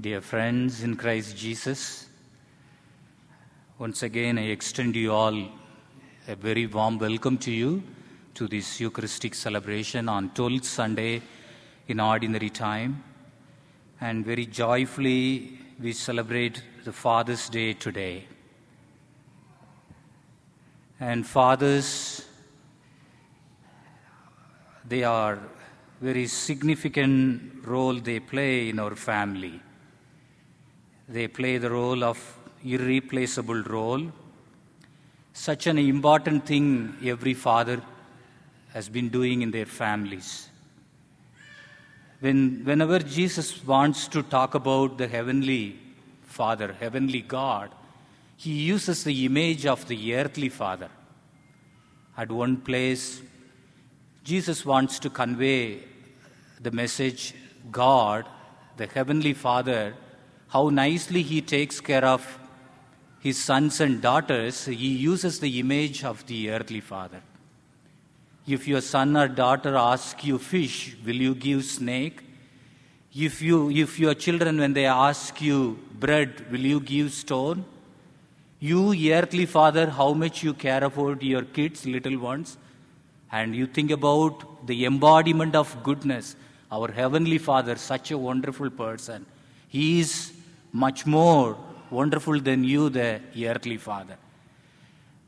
Dear friends in Christ Jesus, once again I extend you all a very warm welcome to you to this Eucharistic celebration on 12th Sunday in ordinary time. And very joyfully we celebrate the Father's Day today. And fathers, they are very significant role they play in our family. They play the role of irreplaceable role. Such an important thing every father has been doing in their families. When, whenever Jesus wants to talk about the heavenly Father, heavenly God, he uses the image of the earthly Father. At one place, Jesus wants to convey the message God, the Heavenly Father, how nicely He takes care of His sons and daughters. He uses the image of the earthly Father. If your son or daughter asks you fish, will you give snake? If, you, if your children, when they ask you bread, will you give stone? You, earthly father, how much you care about your kids, little ones, and you think about the embodiment of goodness, our heavenly father, such a wonderful person. He is much more wonderful than you, the earthly father.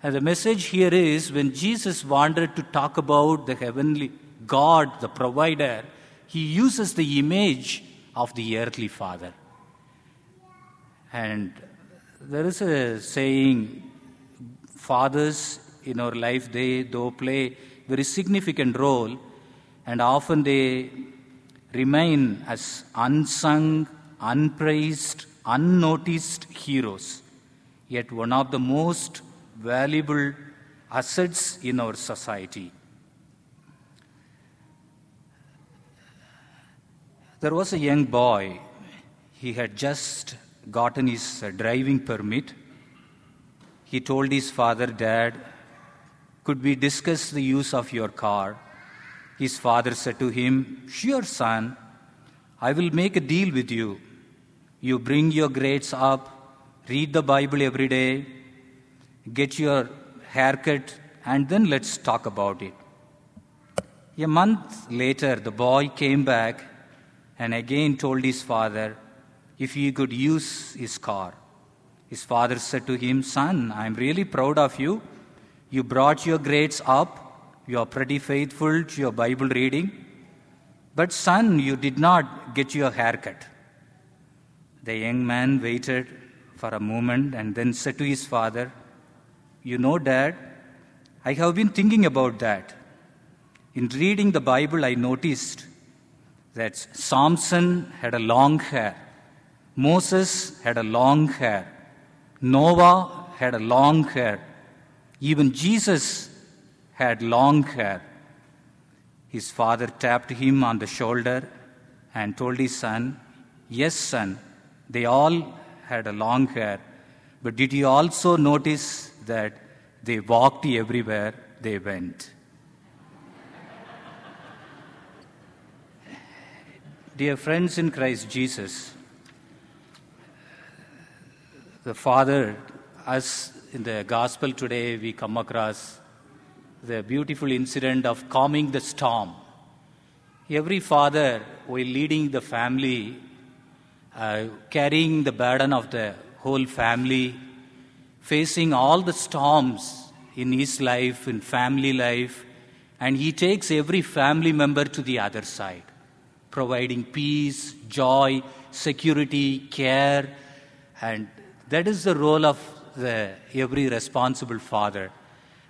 And the message here is when Jesus wanted to talk about the heavenly God, the provider, he uses the image of the earthly father. And there is a saying fathers in our life, they though play very significant role, and often they remain as unsung, unpraised, unnoticed heroes. Yet one of the most valuable assets in our society. There was a young boy. He had just gotten his driving permit. He told his father, Dad, could we discuss the use of your car? His father said to him, Sure, son, I will make a deal with you. You bring your grades up, read the Bible every day, get your haircut, and then let's talk about it. A month later, the boy came back and again told his father if he could use his car. His father said to him, Son, I'm really proud of you. You brought your grades up. You are pretty faithful to your Bible reading. But, son, you did not get your haircut. The young man waited for a moment and then said to his father, You know, Dad, I have been thinking about that. In reading the Bible, I noticed that Samson had a long hair, Moses had a long hair, Noah had a long hair, even Jesus had long hair. His father tapped him on the shoulder and told his son, Yes, son, they all had a long hair, but did you also notice that they walked everywhere they went? Dear friends in Christ Jesus, the Father, as in the Gospel today, we come across the beautiful incident of calming the storm. Every father, while leading the family, uh, carrying the burden of the whole family, facing all the storms in his life, in family life, and he takes every family member to the other side providing peace, joy, security, care, and that is the role of the, every responsible father.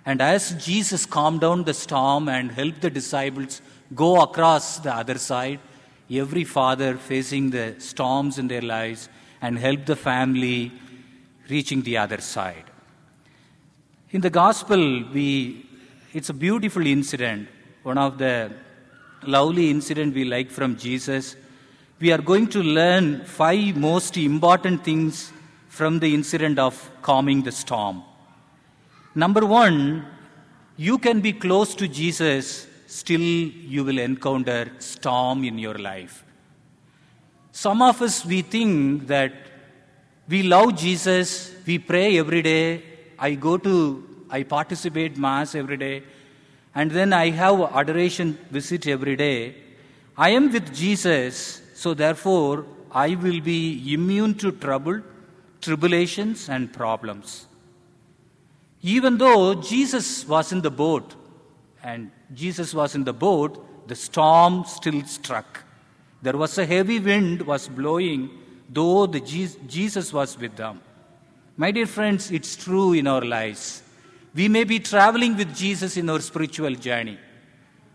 And as Jesus calmed down the storm and helped the disciples go across the other side, every father facing the storms in their lives and help the family reaching the other side. In the gospel, we, it's a beautiful incident, one of the lovely incident we like from Jesus. We are going to learn five most important things from the incident of calming the storm. Number one, you can be close to Jesus, still you will encounter storm in your life. Some of us, we think that we love Jesus, we pray every day, I go to, I participate Mass every day, and then I have adoration visit every day. I am with Jesus, so therefore I will be immune to trouble, tribulations, and problems. Even though Jesus was in the boat, and Jesus was in the boat, the storm still struck. There was a heavy wind was blowing, though the Jesus was with them. My dear friends, it's true in our lives. We may be traveling with Jesus in our spiritual journey,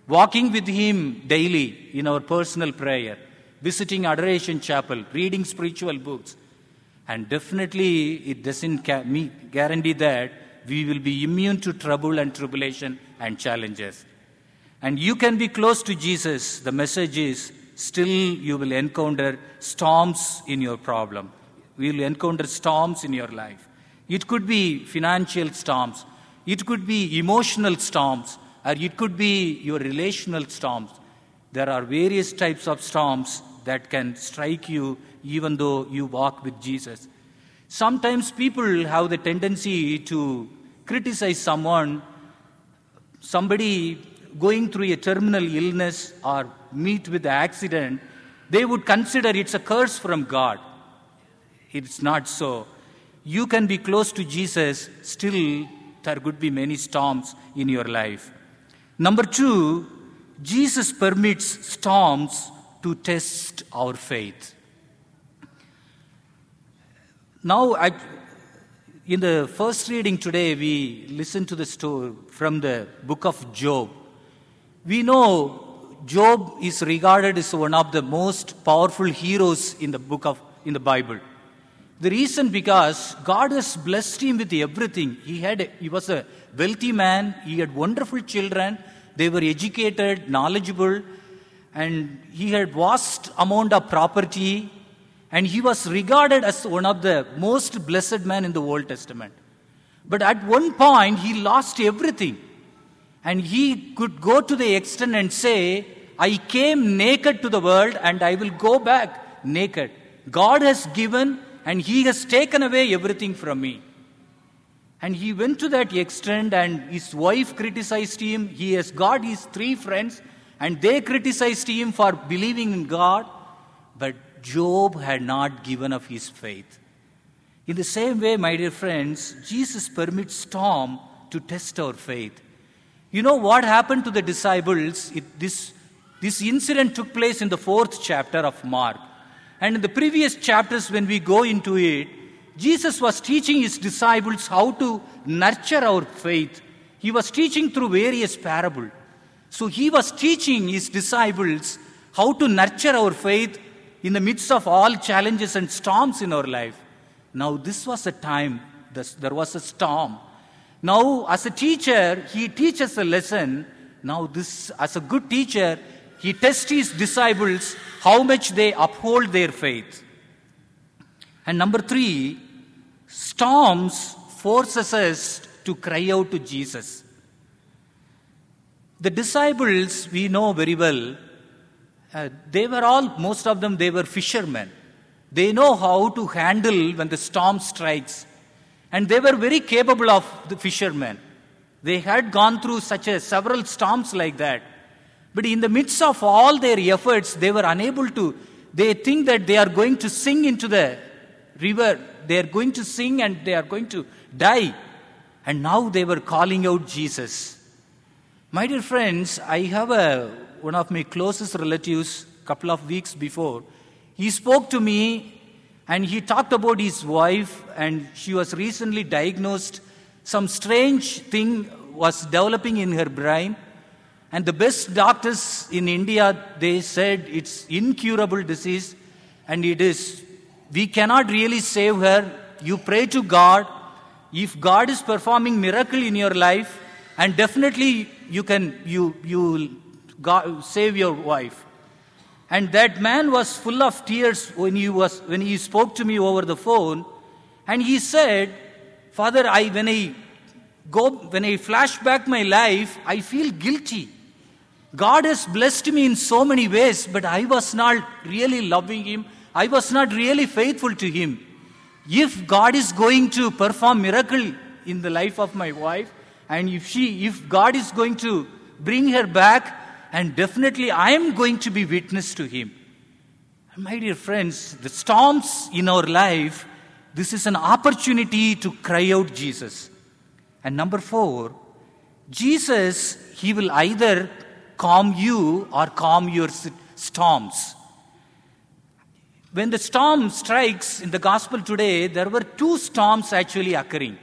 walking with Him daily in our personal prayer, visiting adoration chapel, reading spiritual books. And definitely, it doesn't guarantee that we will be immune to trouble and tribulation and challenges. And you can be close to Jesus. The message is still you will encounter storms in your problem. You will encounter storms in your life. It could be financial storms, it could be emotional storms, or it could be your relational storms. There are various types of storms that can strike you even though you walk with Jesus. Sometimes people have the tendency to criticize someone, somebody going through a terminal illness or meet with an accident, they would consider it's a curse from God. It's not so. You can be close to Jesus, still, there could be many storms in your life. Number two, Jesus permits storms to test our faith. Now, I, in the first reading today, we listen to the story from the book of Job. We know Job is regarded as one of the most powerful heroes in the book of in the Bible. The reason because God has blessed him with everything. He had he was a wealthy man, he had wonderful children, they were educated, knowledgeable, and he had vast amount of property, and he was regarded as one of the most blessed men in the Old Testament. But at one point he lost everything. And he could go to the extent and say, I came naked to the world and I will go back naked. God has given and he has taken away everything from me. And he went to that extent, and his wife criticized him. He has got his three friends, and they criticized him for believing in God. But Job had not given up his faith. In the same way, my dear friends, Jesus permits storm to test our faith. You know what happened to the disciples? It, this, this incident took place in the fourth chapter of Mark. And in the previous chapters, when we go into it, Jesus was teaching his disciples how to nurture our faith. He was teaching through various parables. So he was teaching his disciples how to nurture our faith in the midst of all challenges and storms in our life. Now, this was a time, there was a storm. Now, as a teacher, he teaches a lesson. Now, this, as a good teacher, he tests his disciples how much they uphold their faith. And number three, storms forces us to cry out to Jesus. The disciples, we know very well, uh, they were all, most of them, they were fishermen. They know how to handle when the storm strikes. And they were very capable of the fishermen. They had gone through such a several storms like that. But in the midst of all their efforts, they were unable to. They think that they are going to sing into the river. They are going to sing and they are going to die. And now they were calling out Jesus. My dear friends, I have a, one of my closest relatives a couple of weeks before. He spoke to me and he talked about his wife and she was recently diagnosed. Some strange thing was developing in her brain and the best doctors in India, they said it's incurable disease and it is. We cannot really save her. You pray to God. If God is performing miracle in your life, and definitely you can you you save your wife. And that man was full of tears when he was when he spoke to me over the phone, and he said, "Father, I when I go when I flash back my life, I feel guilty." God has blessed me in so many ways, but I was not really loving Him. I was not really faithful to Him. If God is going to perform miracle in the life of my wife, and if she, if God is going to bring her back, and definitely I am going to be witness to Him. My dear friends, the storms in our life, this is an opportunity to cry out Jesus. And number four, Jesus, He will either calm you or calm your storms. When the storm strikes in the gospel today, there were two storms actually occurring.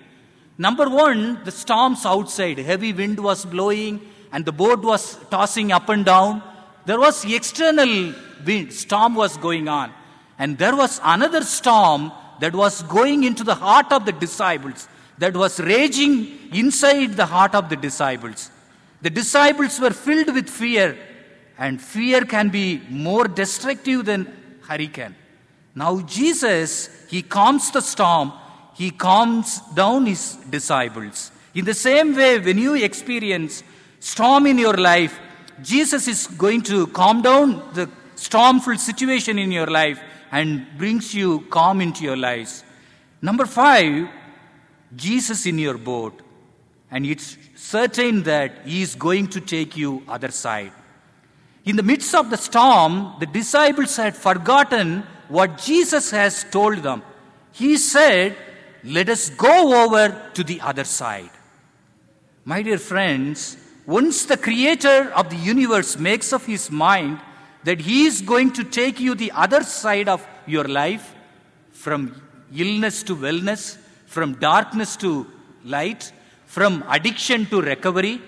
Number one, the storms outside. Heavy wind was blowing and the boat was tossing up and down. There was external wind, storm was going on. And there was another storm that was going into the heart of the disciples, that was raging inside the heart of the disciples. The disciples were filled with fear, and fear can be more destructive than hurricane. Now, Jesus, he calms the storm, he calms down his disciples. In the same way, when you experience storm in your life, Jesus is going to calm down the stormful situation in your life and brings you calm into your lives. Number five, Jesus in your boat. And it's certain that he is going to take you other side. In the midst of the storm, the disciples had forgotten what Jesus has told them. He said, Let us go over to the other side. My dear friends, once the creator of the universe makes up his mind that he is going to take you the other side of your life, from illness to wellness, from darkness to light, from addiction to recovery,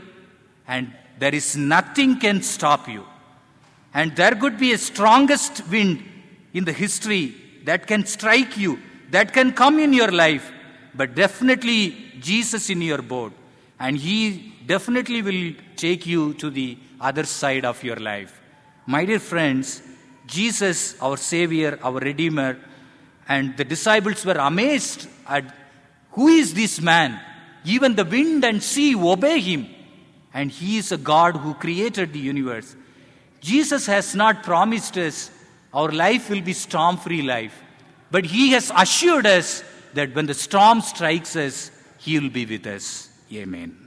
and there is nothing can stop you. And there could be a strongest wind in the history that can strike you, that can come in your life, but definitely Jesus in your boat. And He definitely will take you to the other side of your life. My dear friends, Jesus, our Savior, our Redeemer, and the disciples were amazed at who is this man? Even the wind and sea obey him. And he is a God who created the universe. Jesus has not promised us our life will be storm free life. But He has assured us that when the storm strikes us, He will be with us. Amen.